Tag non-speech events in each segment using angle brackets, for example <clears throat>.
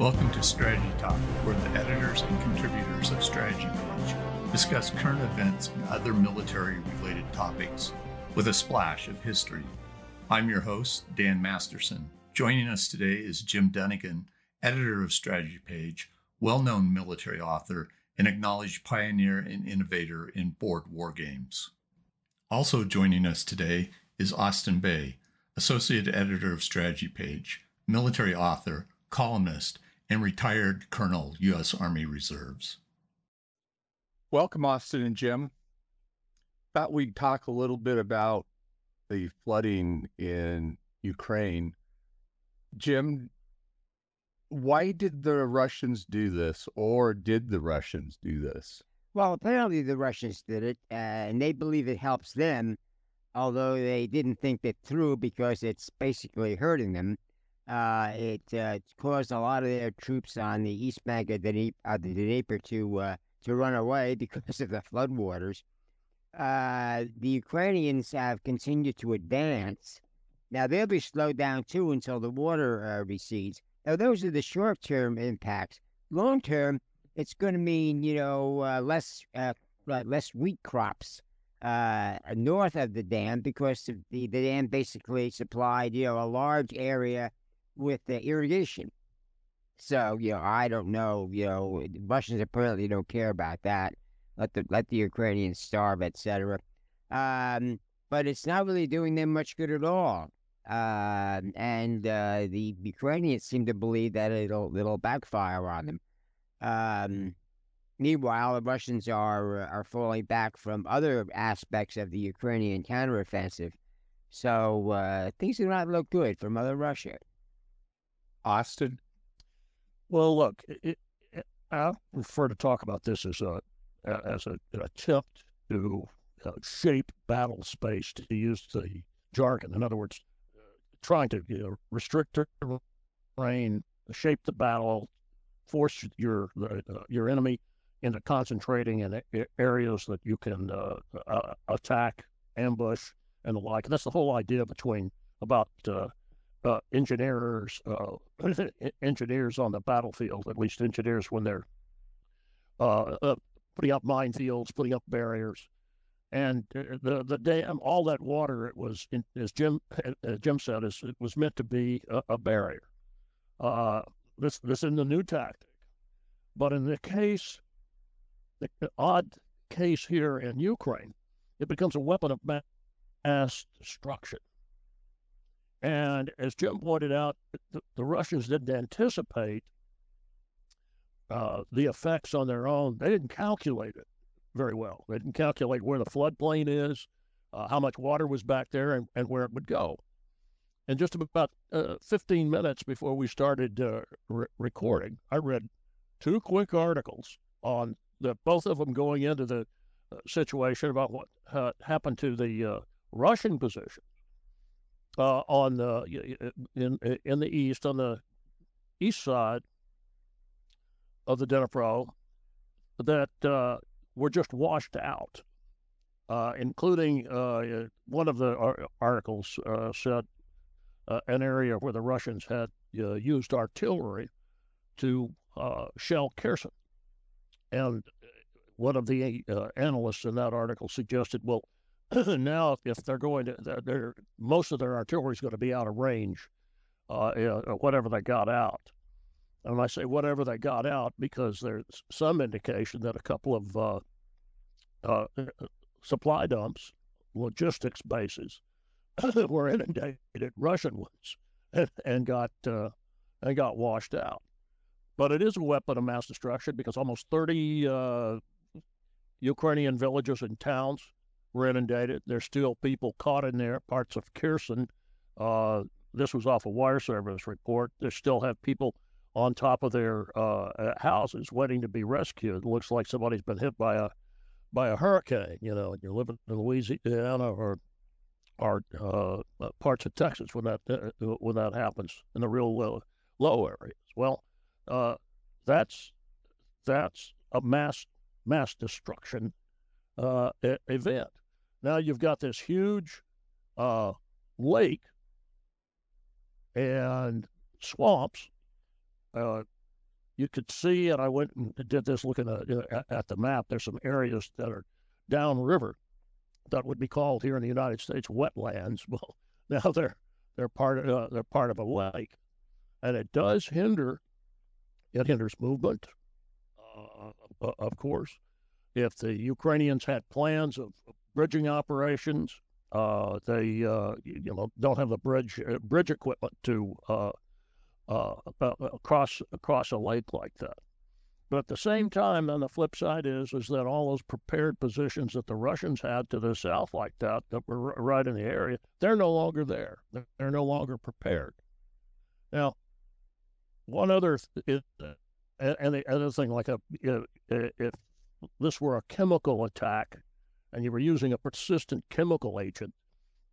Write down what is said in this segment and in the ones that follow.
Welcome to Strategy Talk, where the editors and contributors of Strategy Page discuss current events and other military related topics with a splash of history. I'm your host, Dan Masterson. Joining us today is Jim Dunnigan, editor of Strategy Page, well known military author, and acknowledged pioneer and innovator in board war games. Also joining us today is Austin Bay, associate editor of Strategy Page, military author, columnist, and retired Colonel, U.S. Army Reserves. Welcome, Austin and Jim. Thought we'd talk a little bit about the flooding in Ukraine. Jim, why did the Russians do this, or did the Russians do this? Well, apparently the Russians did it, uh, and they believe it helps them, although they didn't think it through because it's basically hurting them. Uh, it uh, caused a lot of their troops on the east bank of the, the Dnieper to uh, to run away <laughs> because of the floodwaters. Uh, the Ukrainians have continued to advance. Now they'll be slowed down too until the water uh, recedes. Now those are the short-term impacts. Long-term, it's going to mean you know uh, less less wheat crops north of the dam because the, the dam basically supplied you know a large area with the irrigation. So you know I don't know you know Russians apparently don't care about that. Let the let the Ukrainians starve, etc. Um, but it's not really doing them much good at all. Uh, and uh, the Ukrainians seem to believe that it'll it'll backfire on them. Um, meanwhile, the Russians are are falling back from other aspects of the Ukrainian counteroffensive, so uh, things do not look good for Mother Russia. Austin, well, look, it, it, I prefer to talk about this as a as a, an attempt to uh, shape battle space, to use the jargon. In other words, trying to you know, restrict terrain, shape the battle, force your uh, your enemy into concentrating in areas that you can uh, uh, attack, ambush, and the like. And that's the whole idea between about uh, uh, engineers uh, <clears throat> engineers on the battlefield, at least engineers when they're putting up minefields, putting up barriers and the the dam, all that water, it was, in, as Jim <clears throat> Jim said, is it was meant to be a, a barrier. Uh, this this is the new tactic, but in the case, the odd case here in Ukraine, it becomes a weapon of mass destruction. And as Jim pointed out, the, the Russians didn't anticipate uh, the effects on their own. They didn't calculate it very well. They didn't calculate where the floodplain is, uh, how much water was back there, and, and where it would go. And just about uh, 15 minutes before we started uh, re- recording, I read two quick articles on the both of them going into the uh, situation about what happened to the uh, Russian position uh, on the in in the east on the east side of the Dnipro that were just washed out, uh, including uh, one of the articles uh, said uh, an area where the Russians had uh, used artillery to uh, shell Kherson. And one of the analysts in that article suggested, well, <clears throat> now if they're going to, they're, most of their artillery is going to be out of range, whatever they got out. And I say whatever they got out because there's some indication that a couple of uh, uh, supply dumps, logistics bases, <clears throat> were inundated, Russian ones, and, and got uh, and got washed out. But it is a weapon of mass destruction because almost 30 uh, Ukrainian villages and towns were inundated. There's still people caught in there, parts of Kherson. Uh, this was off a wire service report. They still have people on top of their uh, uh, houses waiting to be rescued. It looks like somebody's been hit by a by a hurricane. You know, and you're living in Louisiana or or uh, uh parts of Texas when that uh, when that happens in the real low, low areas. Well, uh, that's that's a mass mass destruction event. Now you've got this huge lake and swamps uh, you could see, and I went and did this looking at, at the map. There's some areas that are downriver that would be called here in the United States wetlands. <laughs> Well, now they're they're part of uh, they're part of a lake, and it does hinder. It hinders movement, uh, of course. If the Ukrainians had plans of bridging operations, uh, they uh, you know don't have the bridge uh, bridge equipment to uh, across across a lake like that. But at the same time, on the flip side is is that all those prepared positions that the Russians had to the south like that, that were right in the area, they're no longer there. They're no longer prepared. Now, one other, th- and the other thing, like a if this were a chemical attack, and you were using a persistent chemical agent,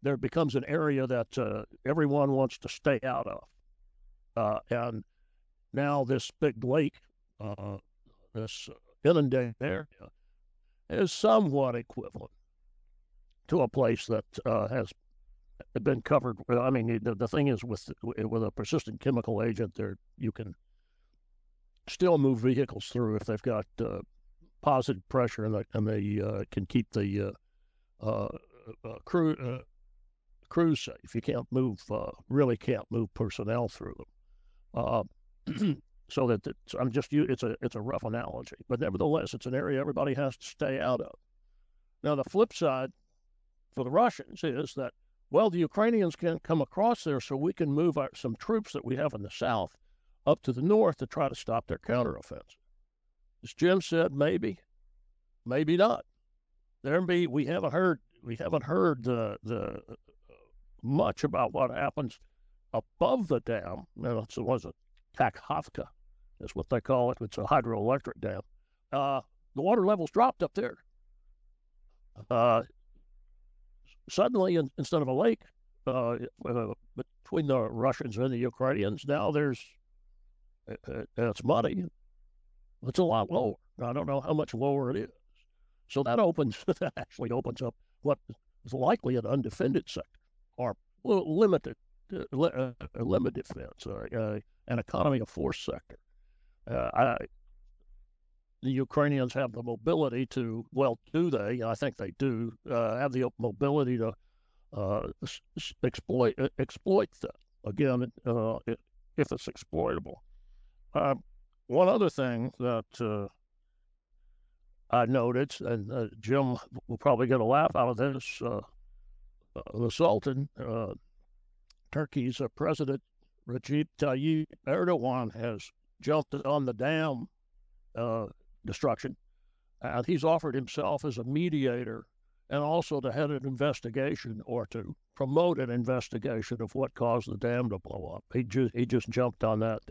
there becomes an area that uh, everyone wants to stay out of. Uh, and now this big lake uh, this inundated area is somewhat equivalent to a place that uh, has been covered. I mean, the, the thing is with with a persistent chemical agent, there you can still move vehicles through if they've got uh, positive pressure and, and they uh, can keep the uh, uh, uh crew crews safe. You can't move, really can't move personnel through them. <clears throat> so that it's, I'm just it's a it's a rough analogy, but nevertheless, it's an area everybody has to stay out of. Now, the flip side for the Russians is that well, the Ukrainians can't come across there, so we can move our, some troops that we have in the south up to the north to try to stop their counteroffensive. As Jim said, maybe, maybe not. There be we haven't heard we haven't heard the the much about what happens above the dam. Now, it was a Kakhovka is what they call it. It's a hydroelectric dam. Uh, the water levels dropped up there. Uh, suddenly, in, instead of a lake uh, uh between the Russians and the Ukrainians, now there's uh, uh, it's muddy. It's a lot lower. I don't know how much lower it is. So that opens <laughs> that actually opens up what is likely an undefended sector or limited uh, limited defense, uh, an economy of force sector uh, I, the Ukrainians have the mobility to, well, do they? I think they do uh, have the mobility to uh, exploit exploit that again uh, if it's exploitable. Uh, one other thing that uh, I noted, and uh, Jim will probably get a laugh out of this, uh, uh, the Sultan, Turkey's president Recep Tayyip Erdogan has jumped on the dam uh, destruction. And he's offered himself as a mediator and also to head an investigation or to promote an investigation of what caused the dam to blow up. He just he just jumped on that.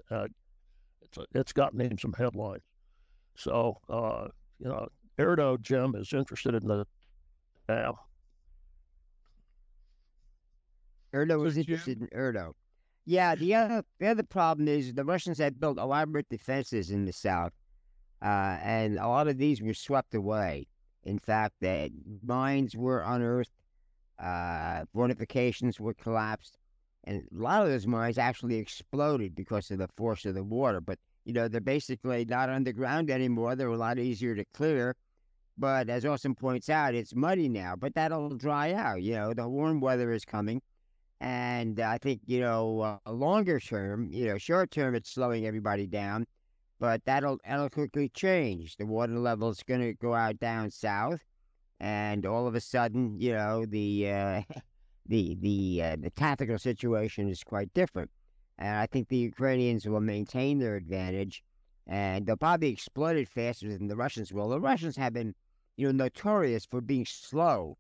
It's a, it's gotten him some headlines. So uh, you know, Erdo Jim is interested in the dam. Erdo was interested in Erdo. Yeah, the other the other problem is the Russians had built elaborate defenses in the south, uh, and a lot of these were swept away. In fact, that mines were unearthed, uh, fortifications were collapsed, and a lot of those mines actually exploded because of the force of the water. But you know, they're basically not underground anymore. They're a lot easier to clear. But as Austin points out, it's muddy now. But that'll dry out. You know, the warm weather is coming and I think, you know, uh, longer term, you know, short term, it's slowing everybody down, but that'll, that'll quickly change. The water level is going to go out down south. And all of a sudden, you know, the, uh, <laughs> the, the, uh, the tactical situation is quite different. And I think the Ukrainians will maintain their advantage and they'll probably exploit it faster than the Russians will. The Russians have been, you know, notorious for being slow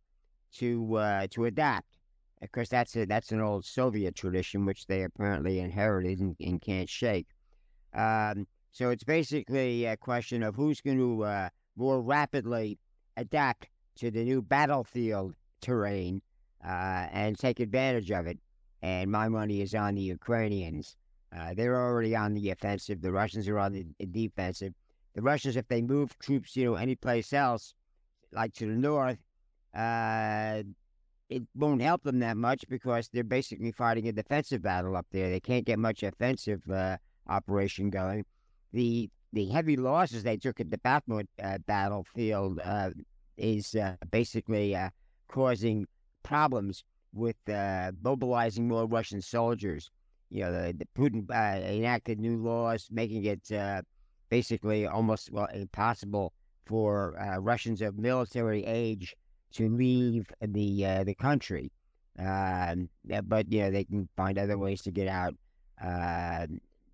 to, uh, to adapt of course, that's a, that's an old Soviet tradition which they apparently inherited and, and can't shake. Um, so it's basically a question of who's going to uh, more rapidly adapt to the new battlefield terrain uh, and take advantage of it. And my money is on the Ukrainians. Uh, they're already on the offensive. The Russians are on the defensive. The Russians, if they move troops, you know, anyplace else, like to the north, uh, it won't help them that much because they're basically fighting a defensive battle up there. They can't get much offensive uh, operation going. the the heavy losses they took at the Bakhmut uh, battlefield uh, is basically causing problems with uh, mobilizing more Russian soldiers. You know, the, the Putin uh, enacted new laws, making it basically almost well impossible for Russians of military age to leave the the country. Um, but you know they can find other ways to get out. Uh,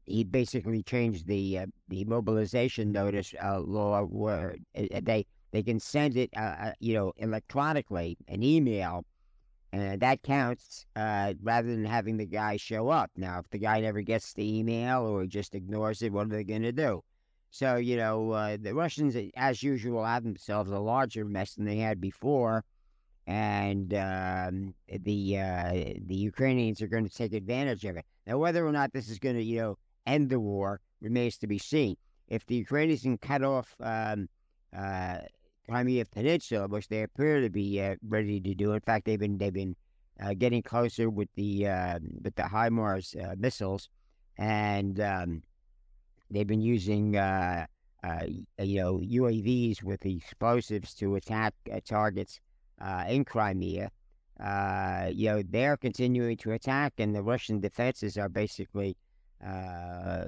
he basically changed the uh, the mobilization notice uh, law where uh, they they can send it uh, uh, you know electronically an email and that counts uh, rather than having the guy show up. Now if the guy never gets the email or just ignores it what are they going to do? So you know the russians as usual have themselves a larger mess than they had before and um, the the ukrainians are going to take advantage of it. Now whether or not this is going to you know end the war remains to be seen. If the Ukrainians can cut off um, uh, Crimea Peninsula, which they appear to be uh, ready to do, in fact, they've been they've been uh, getting closer with the uh, with the HIMARS uh, missiles, and um, they've been using uh, you know UAVs with explosives to attack targets in Crimea. you know they're continuing to attack, and the Russian defenses are basically uh,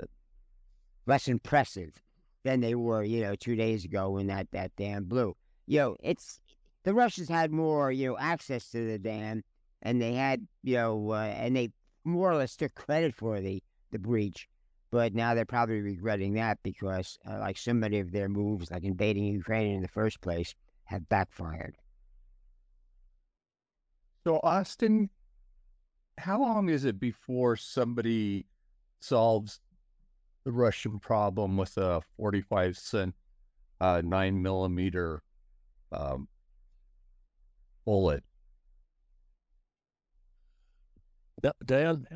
less impressive than they were, you know, two days ago when that, that dam blew. You know, it's the Russians had more, you know, access to the dam, and they had, you know, uh, and they more or less took credit for the the breach. But now they're probably regretting that because, uh, like so many of their moves, like invading Ukraine in the first place, have backfired. So, Austin, how long is it before somebody solves the Russian problem with a 45 cent uh, nine millimeter um, bullet. Dan,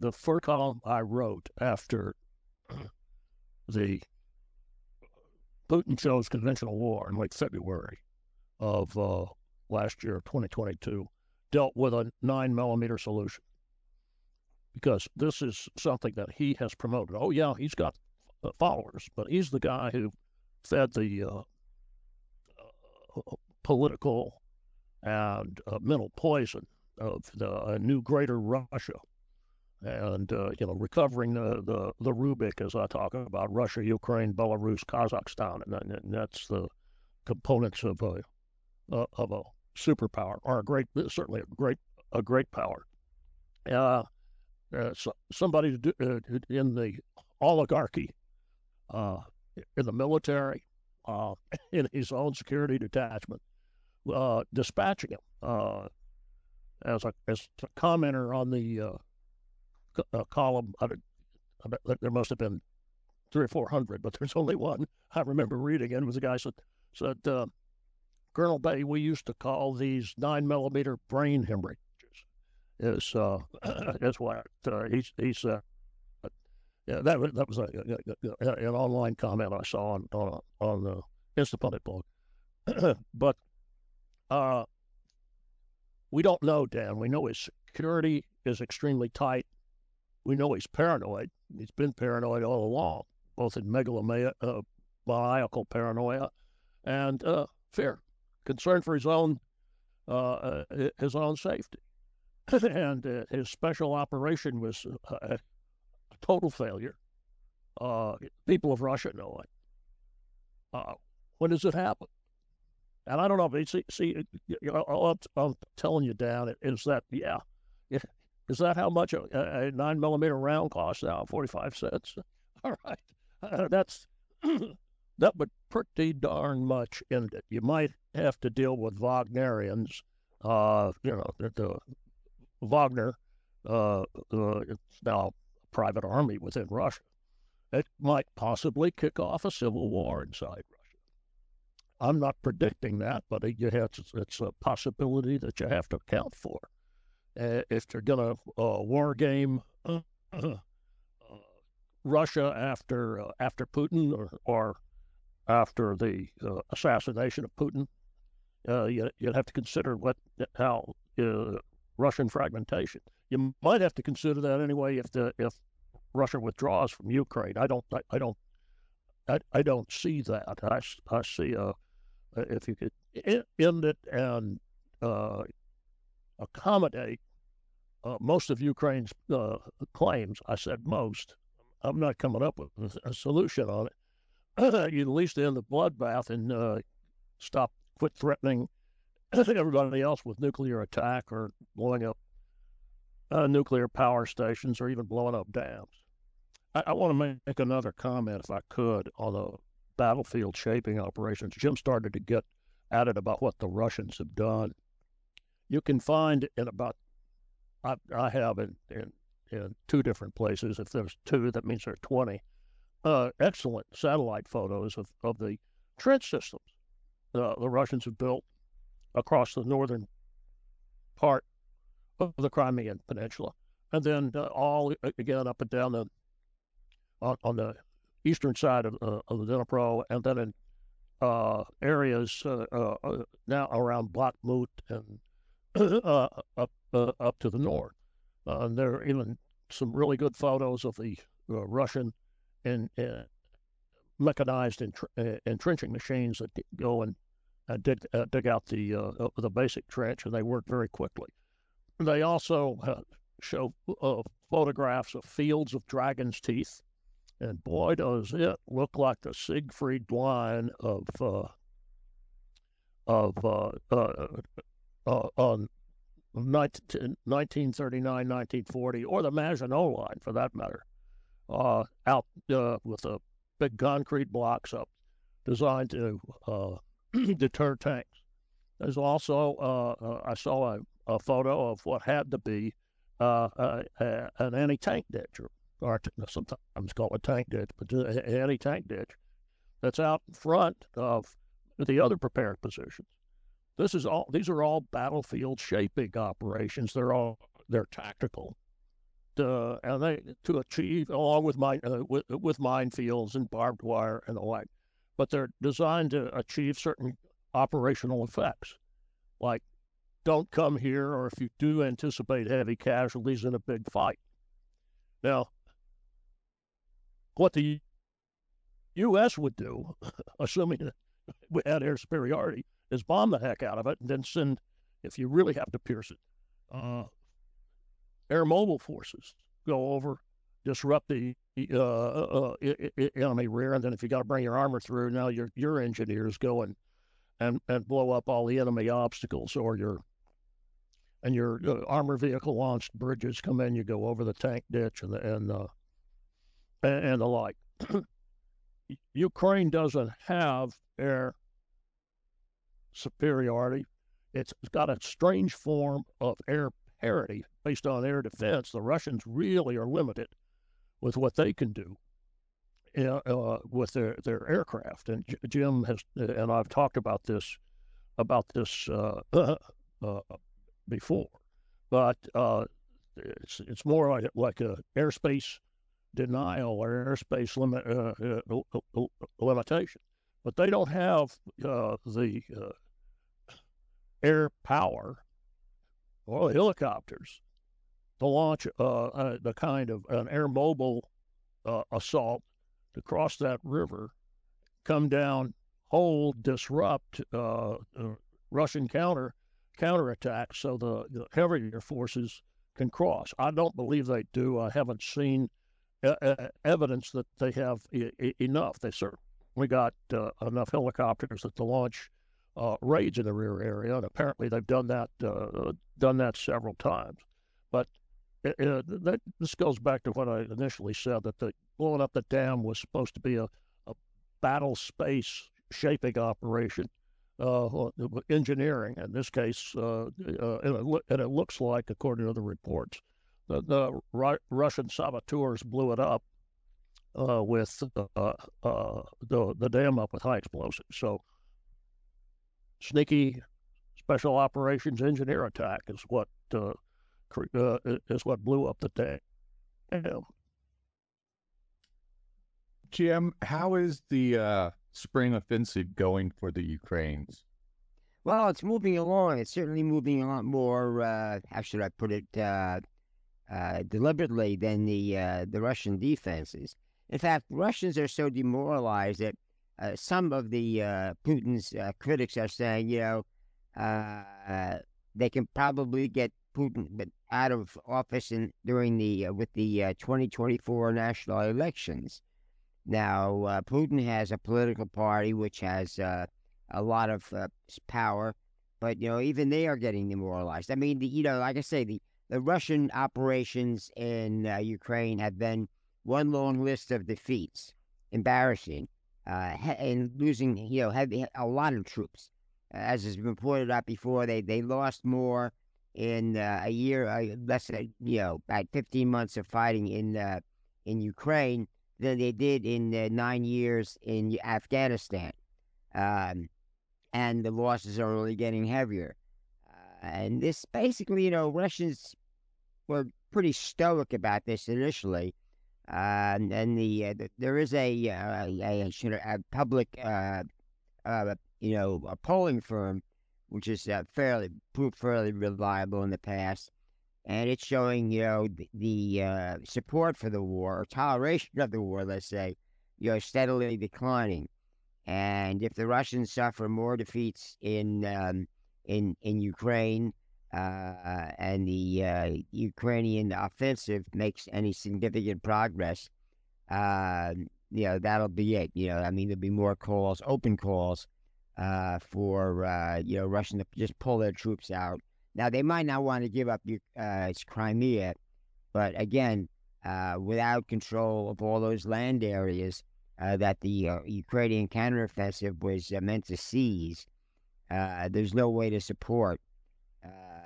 the first column I wrote after the Putin chose conventional war in late February of uh, last year, 2022, dealt with a nine millimeter solution because this is something that he has promoted. Oh, yeah, he's got uh, followers, but he's the guy who fed the uh, uh, political and uh, mental poison of the new greater Russia. And, you know, recovering the, the, the Rubik, as I talk about Russia, Ukraine, Belarus, Kazakhstan, and, and that's the components of a, of a superpower, or a great, certainly a great, a great power. Uh, uh, so, somebody uh, in the oligarchy, uh, in the military, uh, <laughs> in his own security detachment, dispatching him as a as a commenter on the column. I, I there must have been three or four hundred, but <laughs> there's only one I remember reading. And it was a guy said said Colonel Bay, we used to call these nine millimeter brain hemorrhage is uh, <clears throat> is what uh, he's uh, yeah that was that was a, a, a, an online comment I saw on on on the Instapundit blog, <clears throat> but uh, we don't know Dan. We know his security is extremely tight. We know he's paranoid. He's been paranoid all along, both in megalomaniacal uh, paranoia, and uh, fear, concern for his own uh, uh his own safety. <laughs> and uh, his special operation was a, a total failure. Uh, people of Russia know it. Uh, when does it happen? And I don't know. See, see you know, all I'm, telling you, Dan, is that yeah, is that how much a, a nine millimeter round costs now? Forty five cents. <laughs> All right, uh, that's <clears throat> that would pretty darn much end it. You might have to deal with Wagnerians, uh, you know, the, the Wagner, uh, uh, it's now a private army within Russia. It might possibly kick off a civil war inside Russia. I'm not predicting that, but it's, it's a possibility that you have to account for. Uh, if they're going to uh, war game uh, Russia after uh, after Putin or, or after the uh, assassination of Putin, uh, you, would have to consider what how Russian fragmentation. You might have to consider that anyway if the if Russia withdraws from Ukraine. I don't I, I don't I, I don't see that. I, I see a, if you could end it and uh, accommodate uh, most of Ukraine's uh, claims. I said most. I'm not coming up with a solution on it. <clears throat> you at least end the bloodbath and uh, stop, quit threatening everybody else with nuclear attack or blowing up uh, nuclear power stations or even blowing up dams. I, I want to make another comment, if I could, on the battlefield shaping operations. Jim started to get at it about what the Russians have done. You can find in about I, I have in, in, in two different places. If there's two, that means there are 20. Uh, excellent satellite photos of, of the trench systems uh, the Russians have built across the northern part of the Crimean Peninsula. And then uh, all again up and down the on, on the eastern side of, uh, of the Dnipro, and then in uh, areas uh, uh, now around Bakhmut and <clears throat> up up to the north. and there are even some really good photos of the Russian and mechanized entrenching machines that go and uh, dig uh, dig out the uh, the basic trench, and they work very quickly. They also show photographs of fields of dragon's teeth, and boy, does it look like the Siegfried line of of on 1939, 1940, or the Maginot Line for that matter, uh, out uh, with the big concrete blocks up designed to uh, <clears throat> deter tanks. There's also, uh, uh, I saw a, a, photo of what had to be uh, an anti tank ditch, or, sometimes called a tank ditch, but an anti tank ditch that's out in front of the other prepared positions. This is all; these are all battlefield shaping operations. They're all they're tactical, uh, and they to achieve along with mine uh, with, with minefields and barbed wire and the like but they're designed to achieve certain operational effects, like don't come here, or if you do anticipate heavy casualties in a big fight. Now, what the U.S. would do, <laughs> assuming that we had air superiority, is bomb the heck out of it and then send, if you really have to pierce it, uh, air mobile forces go over disrupt the uh, uh, uh enemy rear, and then if you got to bring your armor through, now your your engineers go and and and blow up all the enemy obstacles, or your and your uh, armor vehicle launched bridges come in, you go over the tank ditch and the and uh, and, and the like. <clears throat> Ukraine doesn't have air superiority. It's got a strange form of air parity based on air defense. The Russians really are limited with what they can do uh, with their, their aircraft. And Jim has, and I've talked about this about this uh, <coughs> uh, before, but uh, it's it's more like like a airspace denial or airspace limit uh, uh, limitation. But they don't have the air power or the helicopters to launch uh, uh, the kind of an air mobile uh, assault to cross that river, come down, hold, disrupt uh, Russian counter counterattack, so the, the, heavier forces can cross. I don't believe they do. I haven't seen evidence that they have enough. They certainly got uh, enough helicopters that to launch uh, raids in the rear area, and apparently they've done that done that several times. But uh, uh, that this goes back to what I initially said that the blowing up the dam was supposed to be a, a battle space shaping operation, uh, engineering in this case, uh, uh, and, it and, it looks like, according to the reports, the, the Ru- Russian saboteurs blew it up uh, with the the dam up with high explosives. So sneaky special operations engineer attack is what uh, is what blew up the tank. Yeah. Jim, how is the uh, spring offensive going for the Ukrainians? Well, it's moving along. It's certainly moving a lot more. Uh, how should I put it? Uh, uh, deliberately than the uh, the Russian defenses. In fact, Russians are so demoralized that uh, some of the uh, Putin's uh, critics are saying, you know, uh, they can probably get Putin out of office in, during the uh, with the uh, 2024 national elections. Now, Putin has a political party which has a lot of power, but you know, even they are getting demoralized. I mean, the, you know, like I say, the the Russian operations in Ukraine have been one long list of defeats, embarrassing, uh, and losing, you know, had a lot of troops. As has been pointed out before, they, they lost more in uh, a year, uh, less than, you know, about 15 months of fighting in uh, in Ukraine than they did in nine years in Afghanistan. Um, and the losses are only getting heavier. Uh, and this basically, you know, Russians were pretty stoic about this initially. Uh, and the, uh, the, there is a, a, a, public, you know, a polling firm, which is uh, fairly fairly reliable in the past, and it's showing you know the, the support for the war or toleration of the war, let's say, you know, steadily declining. And if the Russians suffer more defeats in um, in in Ukraine, uh, and the uh, Ukrainian offensive makes any significant progress, uh, you know, that'll be it. You know, I mean, there'll be more calls, open calls uh, for, uh, you know, Russian to just pull their troops out. Now, they might not want to give up uh, Crimea, but again, without control of all those land areas that the Ukrainian counteroffensive was meant to seize, there's no way to support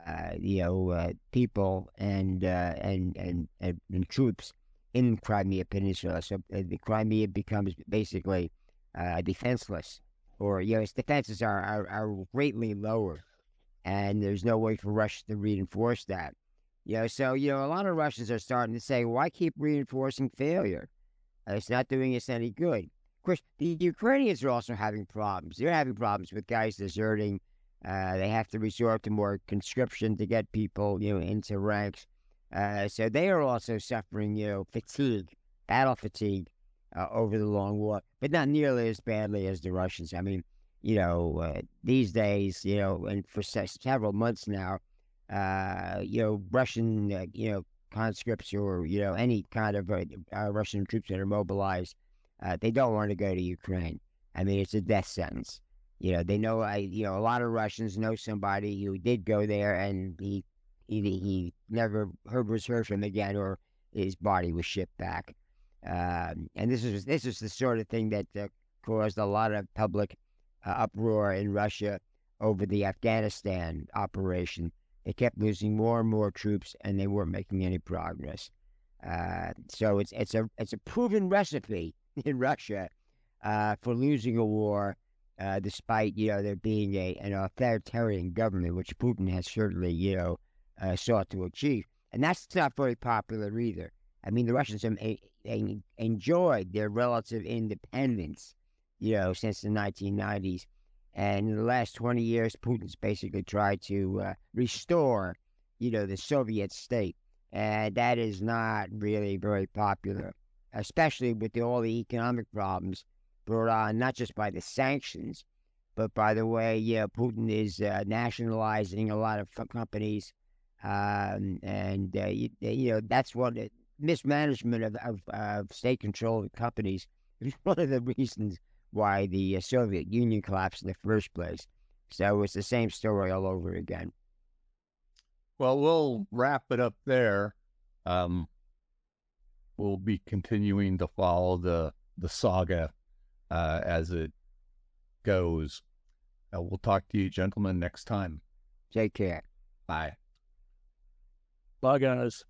uh, you know, uh, people and, uh, and, and, and and troops in Crimea Peninsula. So uh, the Crimea becomes basically uh, defenseless, or you know, its defenses are, are are greatly lower, and there's no way for Russia to reinforce that. You know, so you know, a lot of Russians are starting to say, "Why keep reinforcing failure? it's not doing us any good." Of course, the Ukrainians are also having problems. They're having problems with guys deserting uh, they have to resort to more conscription to get people, you know, into ranks. Uh, so they are also suffering, you know, fatigue, battle fatigue uh, over the long war, but not nearly as badly as the Russians. I mean, you know, uh, these days, you know, and for several months now, uh, you know, Russian, uh, you know, conscripts or you know any kind of Russian troops that are mobilized, they don't want to go to Ukraine. I mean, it's a death sentence you know, they know I, you know, a lot of Russians know somebody who did go there and he, he, he never heard was heard from again, or his body was shipped back. Um, and this is this is the sort of thing that uh, caused a lot of public uh, uproar in Russia over the Afghanistan operation. They kept losing more and more troops, and they weren't making any progress. Uh, so it's it's a it's a proven recipe <laughs> in Russia uh, for losing a war uh, despite you know there being a an authoritarian government, which Putin has certainly you know uh, sought to achieve, and that's not very popular either. I mean, the Russians have a, enjoyed their relative independence, you know, since the 1990s, and in the last 20 years, Putin's basically tried to uh, restore, you know, the Soviet state, and that is not really very popular, especially with the, all the economic problems brought on not just by the sanctions, but by the way, yeah, Putin is uh, nationalizing a lot of companies, um, and uh, you, you, know that's what it, mismanagement of, of, of state controlled companies <laughs> is one of the reasons why the uh, Soviet Union collapsed in the first place. So it's the same story all over again. Well, we'll wrap it up there. Um, we'll be continuing to follow the the saga uh, as it goes. Uh, we'll talk to you, gentlemen, next time. Take care. Bye. Bye, guys.